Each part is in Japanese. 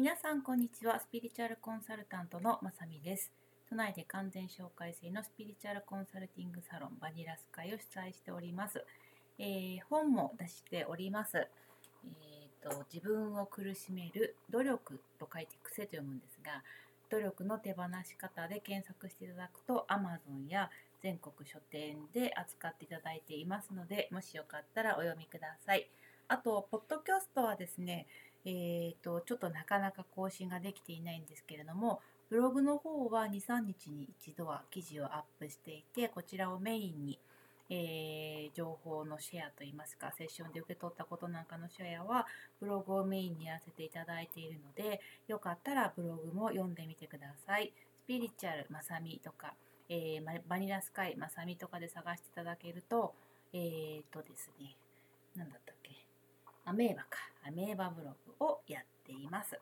皆さんこんにちは。スピリチュアルコンサルタントのまさみです。都内で完全紹介制のスピリチュアルコンサルティングサロンバニラス会を主催しております、えー、本も出しております。えーと、自分を苦しめる努力と書いて癖と読むんですが努力の手放し方で検索していただくと Amazon や全国書店で扱っていただいていますのでもしよかったらお読みください。あとポッドキャストはですねえーと、ちょっとなかなか更新ができていないんですけれどもブログの方は23日に一度は記事をアップしていてこちらをメインに、えー、情報のシェアといいますかセッションで受け取ったことなんかのシェアはブログをメインにやらせていただいているのでよかったらブログも読んでみてください。スピリチュアルまさみとか、えー、バニラスカイまさみとかで探していただけるとえっ、ー、とですね何だったっけ？アメーバかアメーバブログをやっています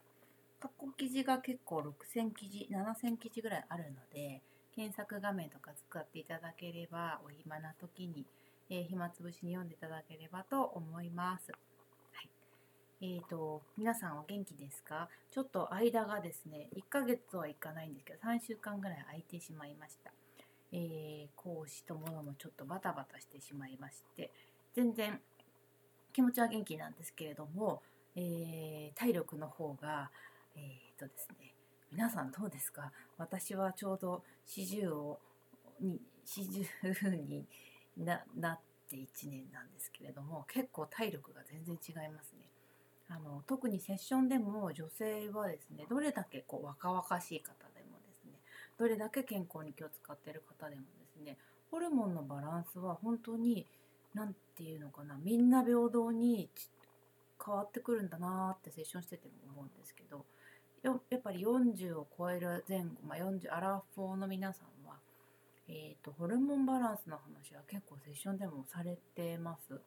過去記事が結構6000記事7000記事ぐらいあるので検索画面とか使っていただければお暇な時に、えー、暇つぶしに読んでいただければと思います。はい、えーと、皆さんお元気ですか？ちょっと間がですね1ヶ月はいかないんですけど3週間ぐらい空いてしまいました。えー、講師とものもちょっとバタバタしてしまいまして全然気持ちは元気なんですけれども、えー、体力の方がえー、とですね皆さんどうですか？私はちょうど40をに40にななって1年なんですけれども結構体力が全然違いますね。あの特にセッションでも女性はですねどれだけこう若々しい方でもですねどれだけ健康に気を使っている方でもですねホルモンのバランスは本当に何て言うのかなみんな平等に変わってくるんだなってセッションしてても思うんですけどやっぱり40を超える前後、まあ、40アラフォーの皆さんは、えーと、ホルモンバランスの話は結構セッションでもされてます。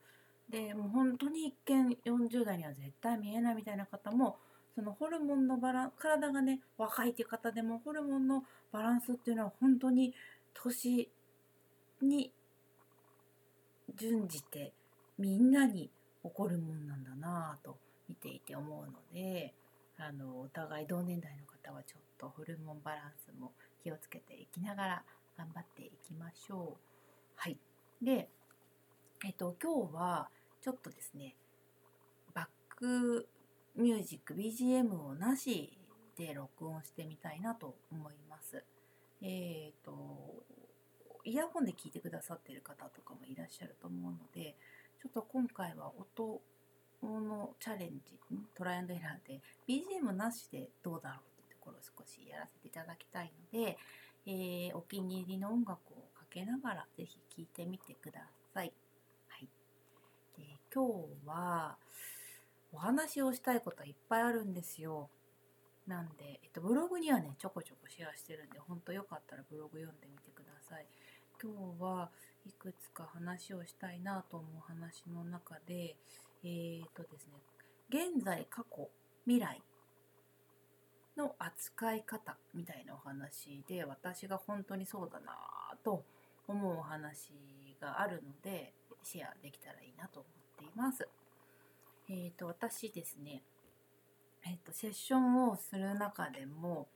でもう本当に一見40代には絶対見えないみたいな方もそのホルモンのバラン体がね若いっていう方でもホルモンのバランスっていうのは本当に年に準じてみんなに起こるもんなんだなぁと見ていて思うのであのお互い同年代の方はちょっとホルモンバランスも気をつけていきながら頑張っていきましょう。はい、で、えっと、今日はちょっとですねバックミュージック BGM をなしで録音してみたいなと思います。えっ、とイヤホンで聞いてくださってる方とかもいらっしゃると思うのでちょっと今回は音のチャレンジトライアンドエラーで BGM なしでどうだろうっていうところを少しやらせていただきたいので、えー、お気に入りの音楽をかけながらぜひ聴いてみてください。はい、で今日はお話をしたいことはいっぱいあるんですよ。なんで、えっと、ブログにはねちょこちょこシェアしてるんで本当よかったらブログ読んでみてください。今日はいくつか話をしたいなと思う話の中で、えーとですね、現在、過去、未来の扱い方みたいなお話で私が本当にそうだなと思うお話があるのでシェアできたらいいなと思っています。えーと、私ですね、えーと、セッションをする中でも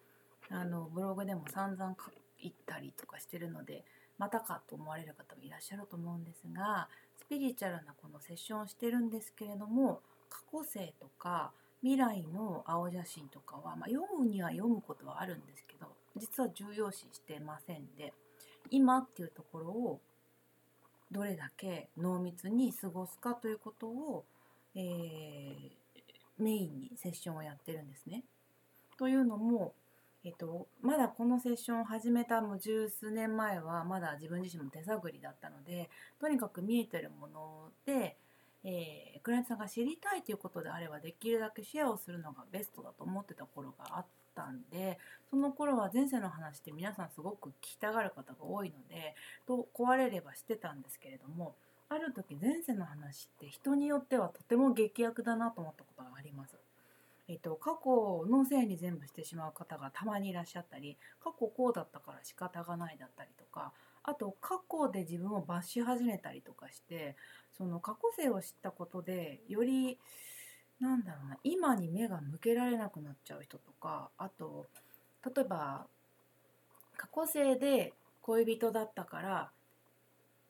あのブログでも散々書いたりとかしてるのでまたかと思われる方もいらっしゃると思うんですがスピリチュアルなこのセッションをしてるんですけれども過去性とか未来の青写真とかは、まあ、読むには読むことはあるんですけど実は重要視してませんで今っていうところをどれだけ濃密に過ごすかということを、えー、メインにセッションをやってるんですね。というのもえっと、まだこのセッションを始めたもう十数年前はまだ自分自身も手探りだったのでとにかく見えてるもので、えー、クライアントさんが知りたいということであればできるだけシェアをするのがベストだと思ってた頃があったんでその頃は前世の話って皆さんすごく聞きたがる方が多いのでと壊れればしてたんですけれどもある時前世の話って人によってはとても劇薬だなと思ったことがあります。えっと、過去のせいに全部してしまう方がたまにいらっしゃったり過去こうだったから仕方がないだったりとかあと過去で自分を罰し始めたりとかしてその過去性を知ったことでよりなんだろうな今に目が向けられなくなっちゃう人とかあと例えば過去生で恋人だったから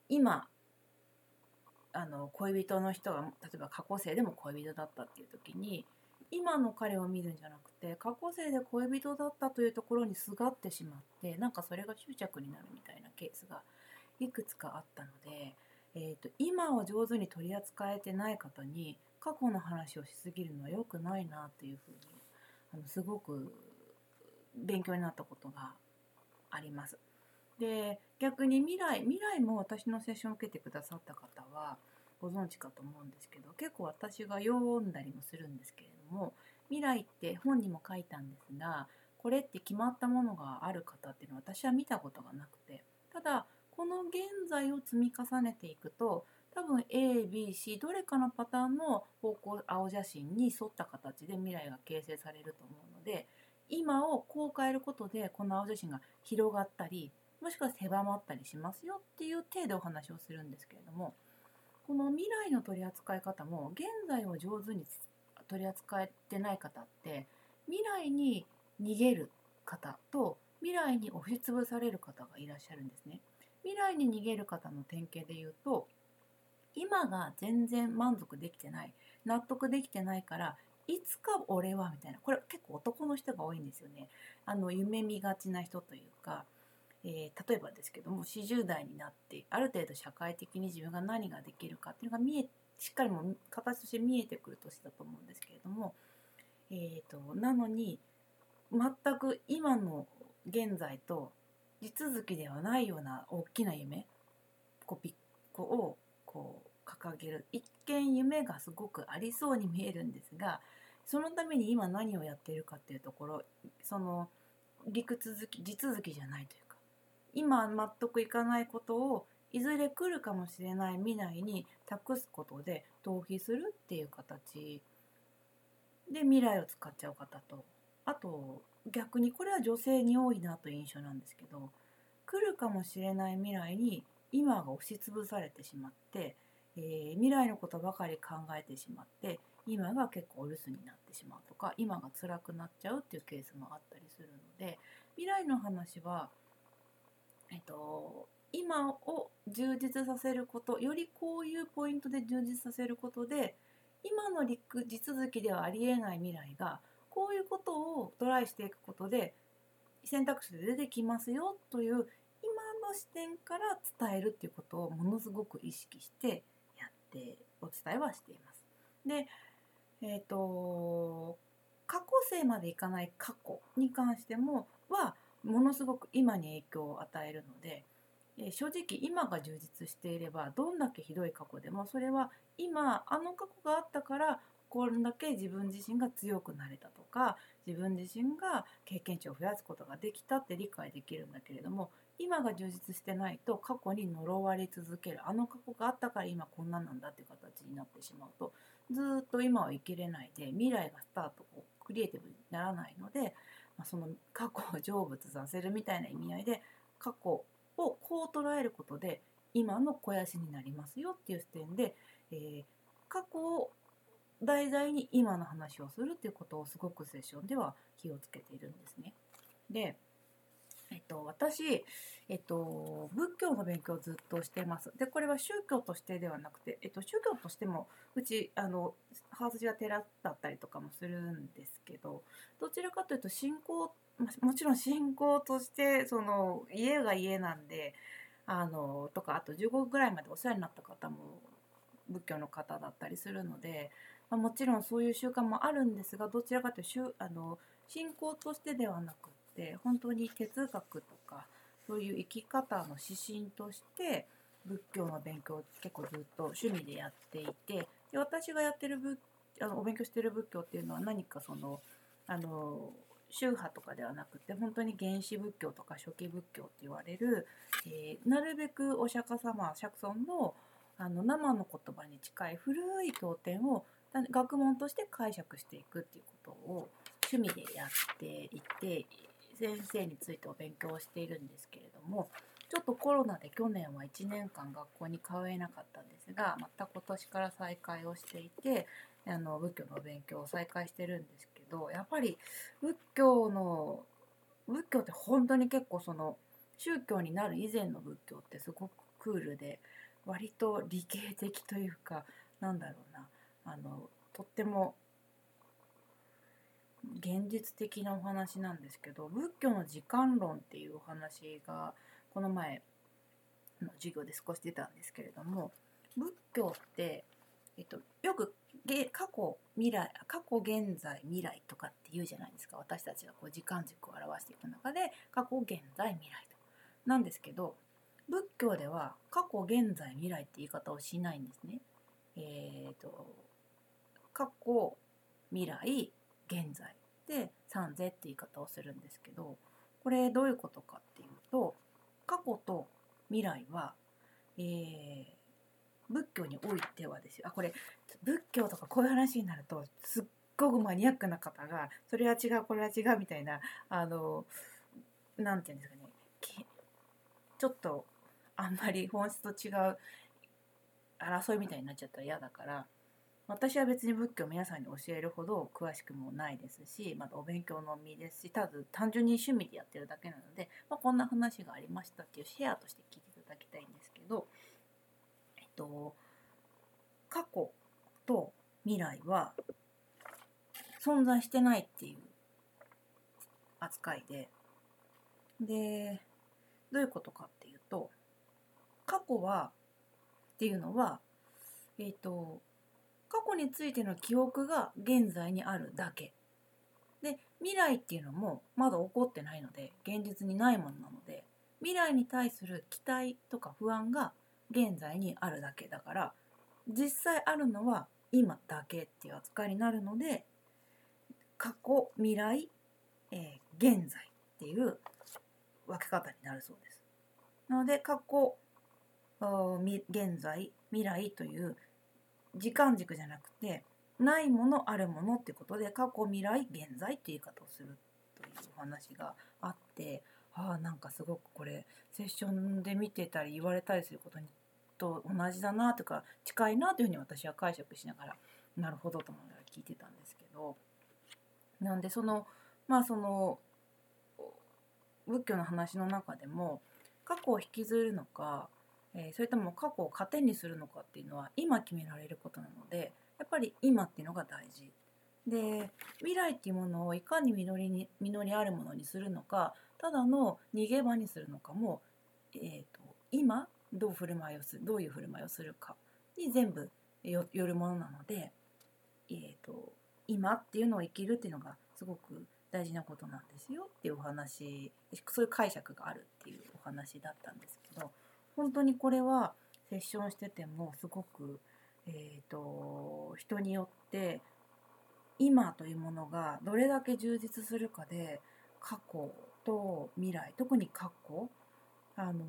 今あの恋人の人が例えば過去生でも恋人だったっていう時に今の彼を見るんじゃなくて過去生で恋人だったというところにすがってしまってなんかそれが執着になるみたいなケースがいくつかあったので、えーと、今を上手に取り扱えてない方に過去の話をしすぎるのは良くないなっていうふうにあのすごく勉強になったことがあります。で逆に未来未来も私のセッションを受けてくださった方はご存知かと思うんですけど結構私が読んだりもするんですけれども未来って本にも書いたんですがこれって決まったものがある方っていうのは私は見たことがなくてただこの現在を積み重ねていくと多分 ABC どれかのパターンの方向青写真に沿った形で未来が形成されると思うので今をこう変えることでこの青写真が広がったりもしくは狭まったりしますよっていう体でお話をするんですけれどもこの未来の取り扱い方も現在を上手に取り扱えてない方って未来に逃げる方と未来に押しつぶされる方がいらっしゃるんですね。未来に逃げる方の典型で言うと今が全然満足できてない納得できてないからいつか俺はみたいなこれ結構男の人が多いんですよねあの夢見がちな人というか、えー、例えばですけども40代になってある程度社会的に自分が何ができるかっていうのが見えしっかりも形として見えてくる年だと思うんですけれども、えーと、なのに全く今の現在と地続きではないような大きな夢こうピッコをこう掲げる一見夢がすごくありそうに見えるんですがそのために今何をやっているかっていうところその陸続き地続きじゃないという今納得いかないことをいずれ来るかもしれない未来に託すことで逃避するっていう形。で未来を使っちゃう方と。あと逆にこれは女性に多いなという印象なんですけど来るかもしれない未来に今が押しつぶされてしまって、えー、未来のことばかり考えてしまって今が結構お留守になってしまうとか今が辛くなっちゃうっていうケースもあったりするので未来の話は、えっと、今を充実させることよりこういうポイントで充実させることで今の陸地続きではありえない未来がこういうことをトライしていくことで選択肢で出てきますよという今の視点から伝えるっていうことをものすごく意識してやってお伝えはしています。で、えっ、ー、と過去性までいかない過去に関してもはものすごく今に影響を与えるので、え、正直今が充実していればどんだけひどい過去でもそれは今あの過去があったからこれだけ自分自身が強くなれたとか自分自身が経験値を増やすことができたって理解できるんだけれども今が充実してないと過去に呪われ続ける。あの過去があったから今こんななんだっていう形になってしまうとずっと今は生きれないで未来がスタートこうクリエイティブにならないので、ま、その過去を成仏させるみたいな意味合いで過去をこう捉えることで今の肥やしになりますよっていう視点で、えー、過去を題材に今の話をするっていうことをすごくセッションでは気をつけているんですね。で、えっと、私、えっと、仏教の勉強をずっとしてます。で、これは宗教としてではなくて、えっと、宗教としても、うち、あの、ハウスが寺だったりとかもするんですけど、どちらかというと、信仰、もちろん信仰として、その、家が家なんで、あの、とか、あと15ぐらいまでお世話になった方も仏教の方だったりするので、まあ、もちろんそういう習慣もあるんですがどちらかというとあの信仰としてではなくて本当に哲学とかそういう生き方の指針として仏教の勉強を結構ずっと趣味でやっていてで私がやってる仏あのお勉強してる仏教っていうのは何かそのあの宗派とかではなくて本当に原始仏教とか初期仏教って言われる、えー、なるべくお釈迦様釈尊のあの生の言葉に近い古い経典を学問として解釈していくっていうことを趣味でやっていて先生についてお勉強しているんですけれどもちょっとコロナで去年は1年間学校に通えなかったんですがまた今年から再開をしていてあの仏教の勉強を再開してるんですけどやっぱり仏教の仏教って本当に結構その宗教になる以前の仏教ってすごくクールで割と理系的というかなんだろうなあのとっても現実的なお話なんですけど仏教の時間論っていうお話がこの前の授業で少し出たんですけれども仏教って、えっと、よく過去未来過去現在未来とかって言うじゃないですか私たちがこう時間軸を表していく中で過去現在未来と。なんですけど仏教では過去現在未来って言い方をしないんですね。えーと、過去未来現在で三世って言い方をするんですけどこれどういうことかっていうと過去と未来は、えー、仏教においてはですよ。あこれ仏教とかこういう話になるとすっごくマニアックな方がそれは違うこれは違うみたいなあの何て言うんですかね。ちょっとあんまり本質と違う争いみたいになっちゃったら嫌だから私は別に仏教を皆さんに教えるほど詳しくもないですしまたお勉強の身ですしただ単純に趣味でやってるだけなので、まあ、こんな話がありましたっていうシェアとして聞いていただきたいんですけど、えっと、過去と未来は存在してないっていう扱いででどういうことかっていうと過去はっていうのはえっ、と過去についての記憶が現在にあるだけで未来っていうのもまだ起こってないので現実にないものなので未来に対する期待とか不安が現在にあるだけだから実際あるのは今だけっていう扱いになるので過去未来、えー、現在っていう分け方になるそうです。なので過去現在未来という時間軸じゃなくてないものあるものってことで過去未来現在って言い方をするというお話があってああなんかすごくこれセッションで見てたり言われたりすることにと同じだなとか近いなというふうに私は解釈しながらなるほどと思いながら聞いてたんですけど。なんでそのまあその仏教の話の中でも過去を引きずるのかえー、それとも過去を糧にするのかっていうのは今決められることなのでやっぱり今っていうのが大事で未来っていうものをいかに実りに実りあるものにするのかただの逃げ場にするのかも、えーと、今どう振る舞いをするどういう振る舞いをするかに全部よるものなので、えーと今っていうのを生きるっていうのがすごく大事なことなんですよっていうお話そういう解釈があるっていうお話だったんですけど。本当にこれはセッションしててもすごく、えーと、人によって今というものがどれだけ充実するかで過去と未来特に過去あの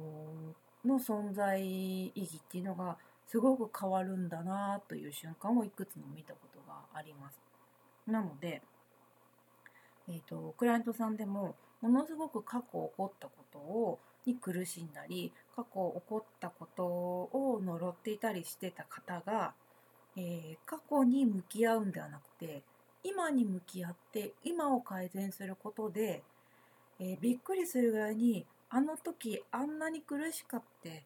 の存在意義っていうのがすごく変わるんだなという瞬間をいくつも見たことがあります。なので、えーとクライアントさんでもものすごく過去起こったことをに苦しんだり過去起こったことを呪っていたりしてた方が、えー、過去に向き合うんではなくて今に向き合って今を改善することで、えー、びっくりするぐらいにあの時あんなに苦しかって、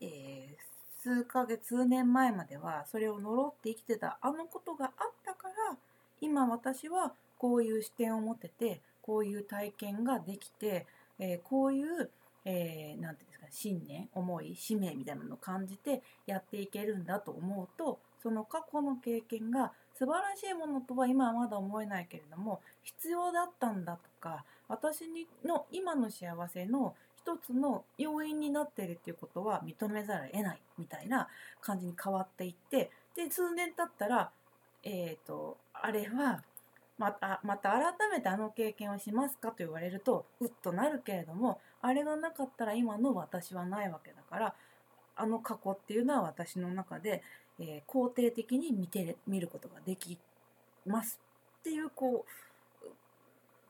えー、数ヶ月数年前まではそれを呪って生きてたあのことがあったから今私はこういう視点を持ててこういう体験ができて、えー、こういうえー、て言うんですか信念思い使命みたいなのを感じてやっていけるんだと思うとその過去の経験が素晴らしいものとは今はまだ思えないけれども必要だったんだとか私の今の幸せの一つの要因になっているっていうことは認めざるを得ないみたいな感じに変わっていってで数年経ったらえっ、ー、とあれはまたまた改めてあの経験をしますかと言われるとうっとなるけれどもあれがなかったら今の私はないわけだからあの過去っていうのは私の中で、えー、肯定的に見て見ることができますっていうこ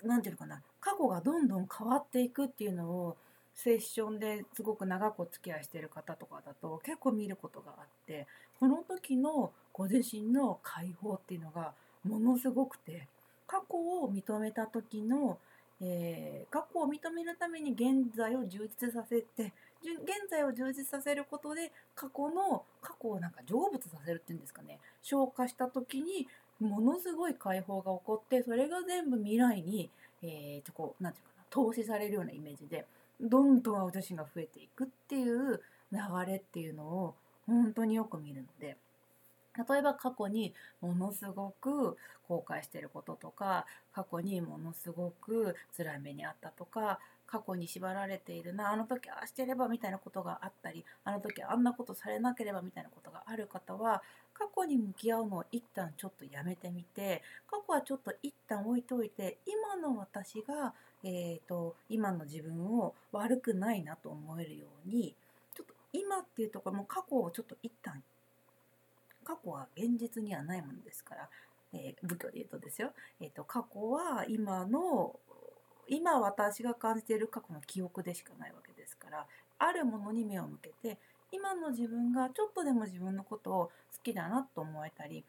う何て言うのかな過去がどんどん変わっていくっていうのをセッションですごく長くお付き合いしてる方とかだと結構見ることがあってこの時のご自身の解放っていうのがものすごくて過去を認めた時の、えー、過去を認めるために現在を充実させて現在を充実させることで過去の過去をなんか成仏させるっていうんですかね。消化した時にものすごい解放が起こってそれが全部未来に、えー、とこうなんていうかな投資されるようなイメージでどんどん青写真が増えていくっていう流れっていうのを本当によく見るので例えば過去にものすごく後悔してることとか過去にものすごく辛い目にあったとか過去に縛られているなあの時ああしてればみたいなことがあったりあの時あんなことされなければみたいなことがある方は過去に向き合うのを一旦ちょっとやめてみて過去はちょっと一旦置いといて今の私が、えーと、今の自分を悪くないなと思えるようにちょっと今っていうところも過去をちょっと一旦過去は現実にはないものですから、えー、仏教で言うとですよ、えーと、過去は今の今私が感じている過去の記憶でしかないわけですからあるものに目を向けて今の自分がちょっとでも自分のことを好きだなと思えたり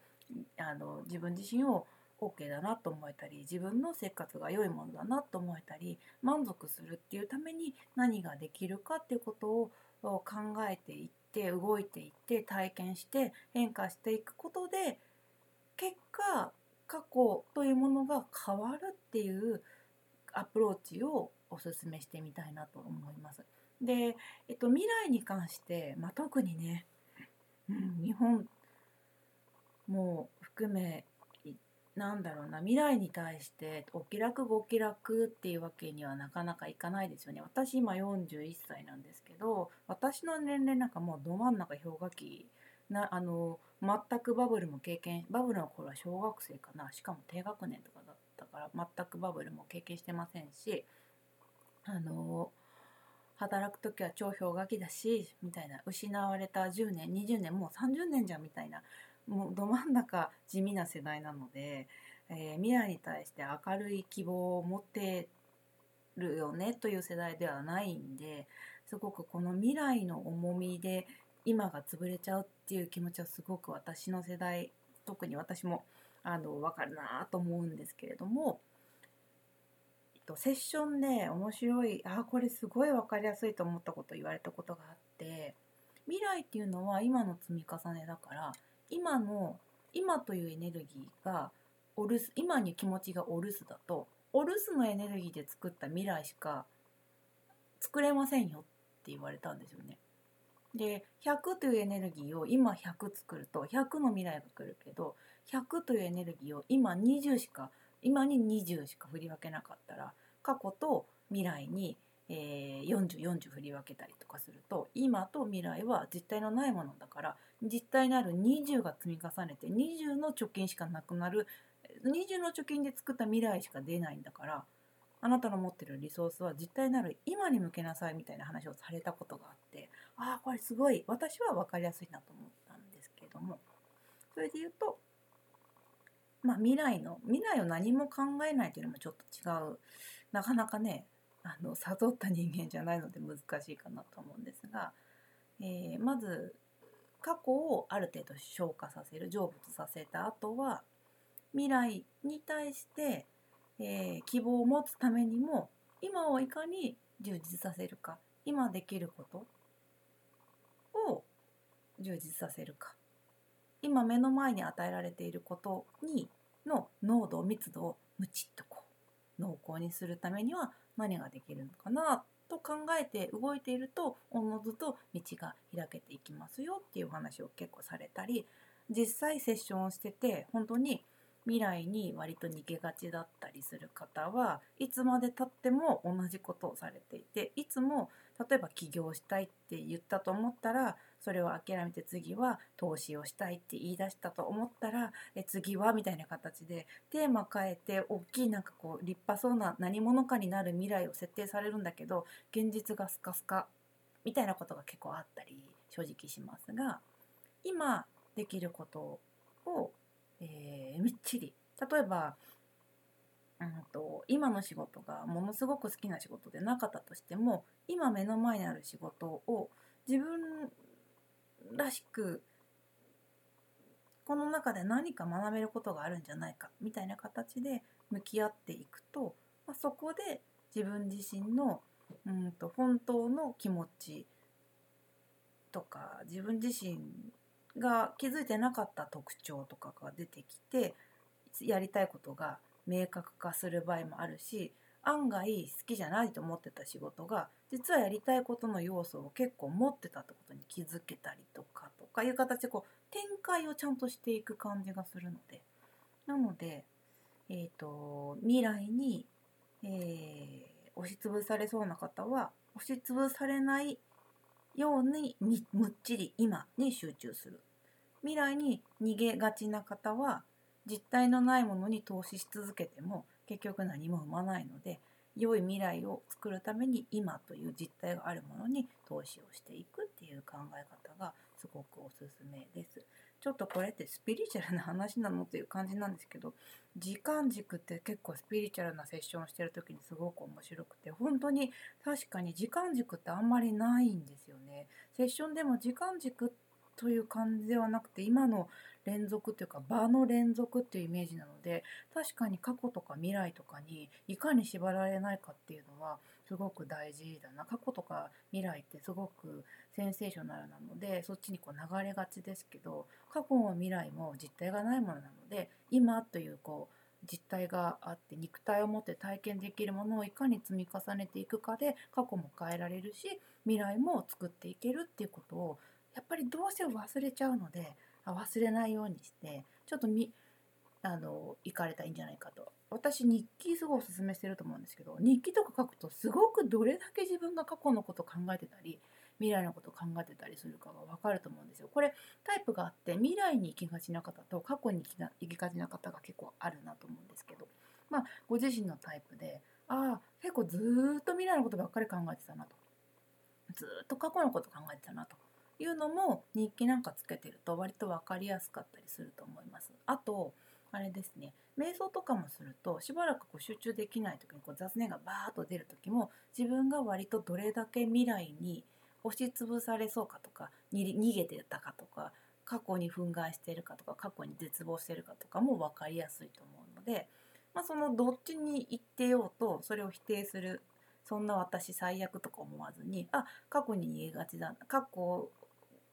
あの自分自身を OK だなと思えたり自分の生活が良いものだなと思えたり満足するっていうために何ができるかっていうことを考えていって動いていって体験して変化していくことで結果過去というものが変わるっていうアプローチをおすすめしてみたいなと思います。で、えっと、未来に関して、まあ、特にね、うん、日本も含めなんだろうな未来に対してお気楽ご気楽っていうわけにはなかなかいかないですよね。私今41歳なんですけど私の年齢なんかもうど真ん中氷河期なあの全くバブルも経験バブルの頃は小学生かな。しかも低学年とかだったから全くバブルも経験してませんしあの働く時は超氷河期だしみたいな失われた10年20年もう30年じゃんみたいなもうど真ん中地味な世代なので、えー、未来に対して明るい希望を持ってるよねという世代ではないんですごくこの未来の重みで今が潰れちゃうっていう気持ちはすごく私の世代特に私もあの分かるなと思うんですけれども、えっと、セッションで面白いあこれすごい分かりやすいと思ったこと言われたことがあって未来っていうのは今の積み重ねだから今の今というエネルギーがお留守今に気持ちがお留守だとお留守のエネルギーで作った未来しか作れませんよって言われたんですよね。で100というエネルギーを今100作ると100の未来が来るけど100というエネルギーを今20しか今に20しか振り分けなかったら過去と未来にえー、4040振り分けたりとかすると今と未来は実体のないものだから実体のある20が積み重ねて20の貯金しかなくなる20の貯金で作った未来しか出ないんだからあなたの持ってるリソースは実体のある今に向けなさいみたいな話をされたことがあってああこれすごい私は分かりやすいなと思ったんですけれどもそれで言うとまあ未来の未来を何も考えないというのもちょっと違う。なかなかねあの悟った人間じゃないので難しいかなと思うんですが、えー、まず過去をある程度消化させる成仏させた後は未来に対して、えー、希望を持つためにも今をいかに充実させるか今できることを充実させるか今目の前に与えられていることにの濃度密度をムチッとこう濃厚にするためには何ができるのかなと考えて動いているとおのずと道が開けていきますよっていうお話を結構されたり実際セッションをしてて本当に未来に割と逃げがちだったりする方はいつまでたっても同じことをされていていつも例えば起業したいって言ったと思ったらそれを諦めて次は投資をしたいって言い出したと思ったらえ次はみたいな形でテーマ変えて大きいなんかこう立派そうな何者かになる未来を設定されるんだけど現実がスカスカみたいなことが結構あったり正直しますが今できることを、えー、みっちり。例えばうんと今の仕事がものすごく好きな仕事でなかったとしても今目の前にある仕事を自分らしくこの中で何か学べることがあるんじゃないかみたいな形で向き合っていくと、まあ、そこで自分自身のうんと本当の気持ちとか自分自身が気づいてなかった特徴とかが出てきてやりたいことが明確化する場合もあるし案外好きじゃないと思ってた仕事が実はやりたいことの要素を結構持ってたってことに気づけたりとかとかいう形でこう展開をちゃんとしていく感じがするので。なので、えーと、未来に、えー、押しつぶされそうな方は押しつぶされないようにむっちり今に集中する。未来に逃げがちな方は実体のないものに投資し続けても結局何も生まないので良い未来を作るために今という実態があるものに投資をしていくっていう考え方がすごくおすすめです。ちょっとこれってスピリチュアルな話なのという感じなんですけど時間軸って結構スピリチュアルなセッションをしてる時にすごく面白くて本当に確かに時間軸ってあんまりないんですよね。セッションでも時間軸という感じではなくて今の連続というか場の連続っていうイメージなので確かに過去とか未来とかにいかに縛られないかっていうのはすごく大事だな。過去とか未来ってすごくセンセーショナルなのでそっちにこう流れがちですけど過去も未来も実体がないものなので今というこう実体があって肉体を持って体験できるものをいかに積み重ねていくかで過去も変えられるし未来も作っていけるっていうことをやっぱりどうしても忘れちゃうので忘れないようにしてちょっとみあの行かれたらいいんじゃないかと。私日記すごいおすすめしてると思うんですけど日記とか書くとすごくどれだけ自分が過去のこと考えてたり未来のこと考えてたりするかが分かると思うんですよ。これタイプがあって未来に行きがちな方と過去に行きがちな方が結構あるなと思うんですけどまあご自身のタイプでああ結構ずっと未来のことばっかり考えてたなと。ずっと過去のこと考えてたなと。いうのも日記なんかつけてると割と分かりやすかったりすると思います。あとあれですね瞑想とかもするとしばらくこう集中できない時にこう雑念がバーッと出る時も自分が割とどれだけ未来に押しつぶされそうかとか逃げてたかとか過去に憤慨してるかとか過去に絶望してるかとかも分かりやすいと思うので、まあ、そのどっちに行ってようとそれを否定するそんな私最悪とか思わずにあ過去に逃げがちだ過去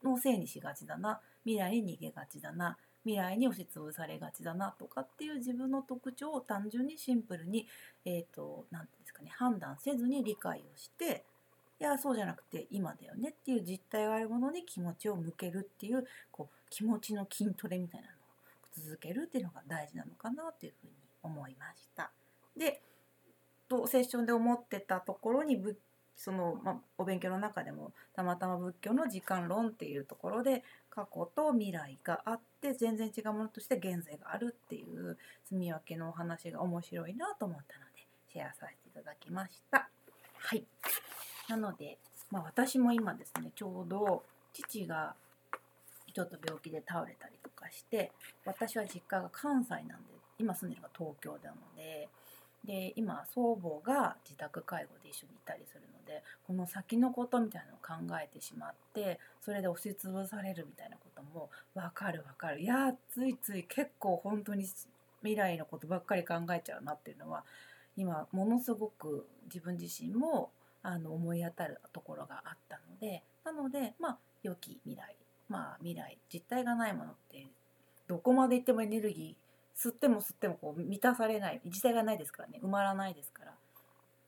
のせいにしがちだな未来に逃げがちだな未来に押しつぶされがちだなとかっていう自分の特徴を単純にシンプルにえ、ー、とて言うんですかね判断せずに理解をしていやそうじゃなくて今だよねっていう実態があるものに気持ちを向けるっていうこう気持ちの筋トレみたいなのを続けるっていうのが大事なのかなというふうに思いました。でとセッションで思ってたところに仏その、まあ、お勉強の中でもたまたま仏教の時間論っていうところで過去と未来があって全然違うものとして現在があるっていう住み分けのお話が面白いなと思ったのでシェアさせていただきました。はいなので、まあ、私も今ですねちょうど父がちょっと病気で倒れたりとかして私は実家が関西なんで今住んでるのが東京なのでで今祖母が自宅介護で一緒にいたりするのでこの先のことみたいなのを考えてしまってそれで押しつぶされるみたいなことも分かる分かる。いやついつい結構本当に未来のことばっかり考えちゃうなっていうのは今ものすごく自分自身もあの思い当たるところがあったのでなのでまあ良き未来まあ未来実体がないものってどこまでいってもエネルギー吸っても吸ってもこう満たされない。自体がないですからね。埋まらないですから、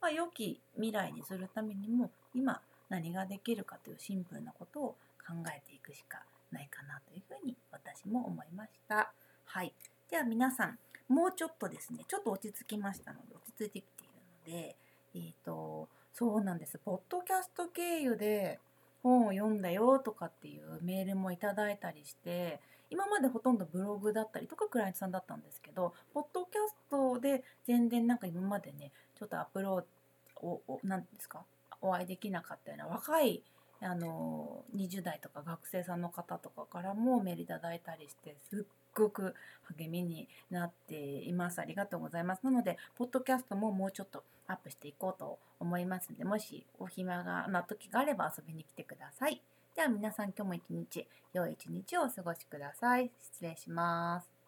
まあ、良き未来にするためにも今何ができるかというシンプルなことを考えていくしかないかなというふうに私も思いました。はい、では皆さんもうちょっとですねちょっと落ち着きましたので落ち着いてきているのでえっ、ー、とそうなんです。ポッドキャスト経由で本を読んだよとかっていうメールもいただいたりして今までほとんどブログだったりとかクライアントさんだったんですけどポッドキャストで全然なんか今までねちょっとアップロードを何ですかお会いできなかったような若いあの20代とか学生さんの方とかからもメールいただいたりしてすっごく励みになっています。ありがとうございます。なのでポッドキャストももうちょっとアップしていこうと思いますのでもしお暇な時があれば遊びに来てください。では皆さん今日も一日良い一日をお過ごしください。失礼します。